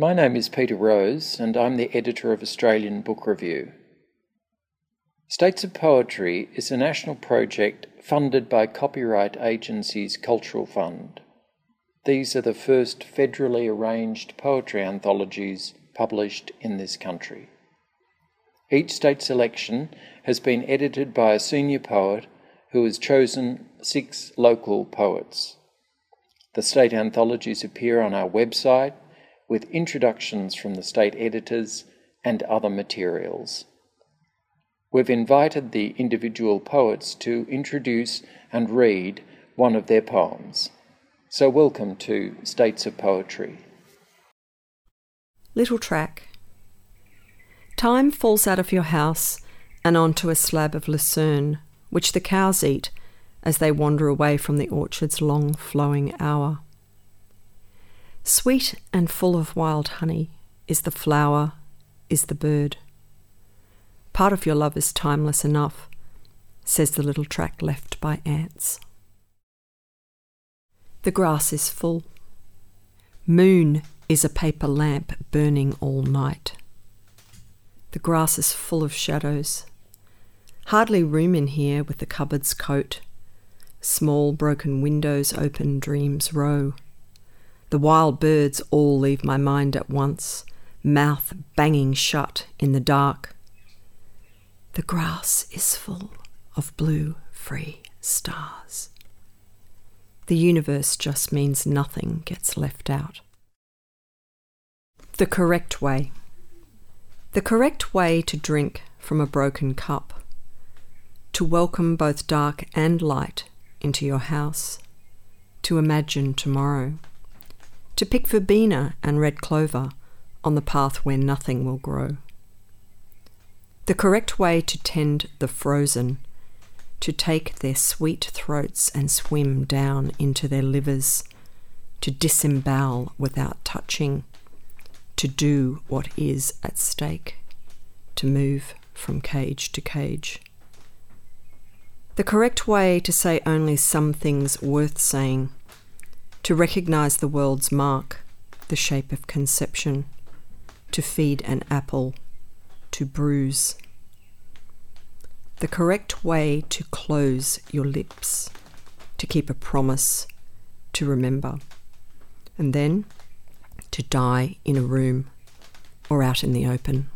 My name is Peter Rose, and I'm the editor of Australian Book Review. States of Poetry is a national project funded by Copyright Agency's Cultural Fund. These are the first federally arranged poetry anthologies published in this country. Each state selection has been edited by a senior poet who has chosen six local poets. The state anthologies appear on our website with introductions from the state editors and other materials. We've invited the individual poets to introduce and read one of their poems. So, welcome to States of Poetry. Little track. Time falls out of your house and onto a slab of lucerne, which the cows eat as they wander away from the orchard's long flowing hour. Sweet and full of wild honey is the flower, is the bird. Part of your love is timeless enough, says the little track left by ants. The grass is full. Moon is a paper lamp burning all night. The grass is full of shadows. Hardly room in here with the cupboard's coat. Small broken windows open dreams row. The wild birds all leave my mind at once, mouth banging shut in the dark. The grass is full of blue, free stars. The universe just means nothing gets left out. The correct way. The correct way to drink from a broken cup. To welcome both dark and light into your house. To imagine tomorrow to pick verbena and red clover on the path where nothing will grow. The correct way to tend the frozen, to take their sweet throats and swim down into their livers, to disembowel without touching, to do what is at stake, to move from cage to cage. The correct way to say only some things worth saying to recognize the world's mark, the shape of conception, to feed an apple, to bruise. The correct way to close your lips, to keep a promise, to remember, and then to die in a room or out in the open.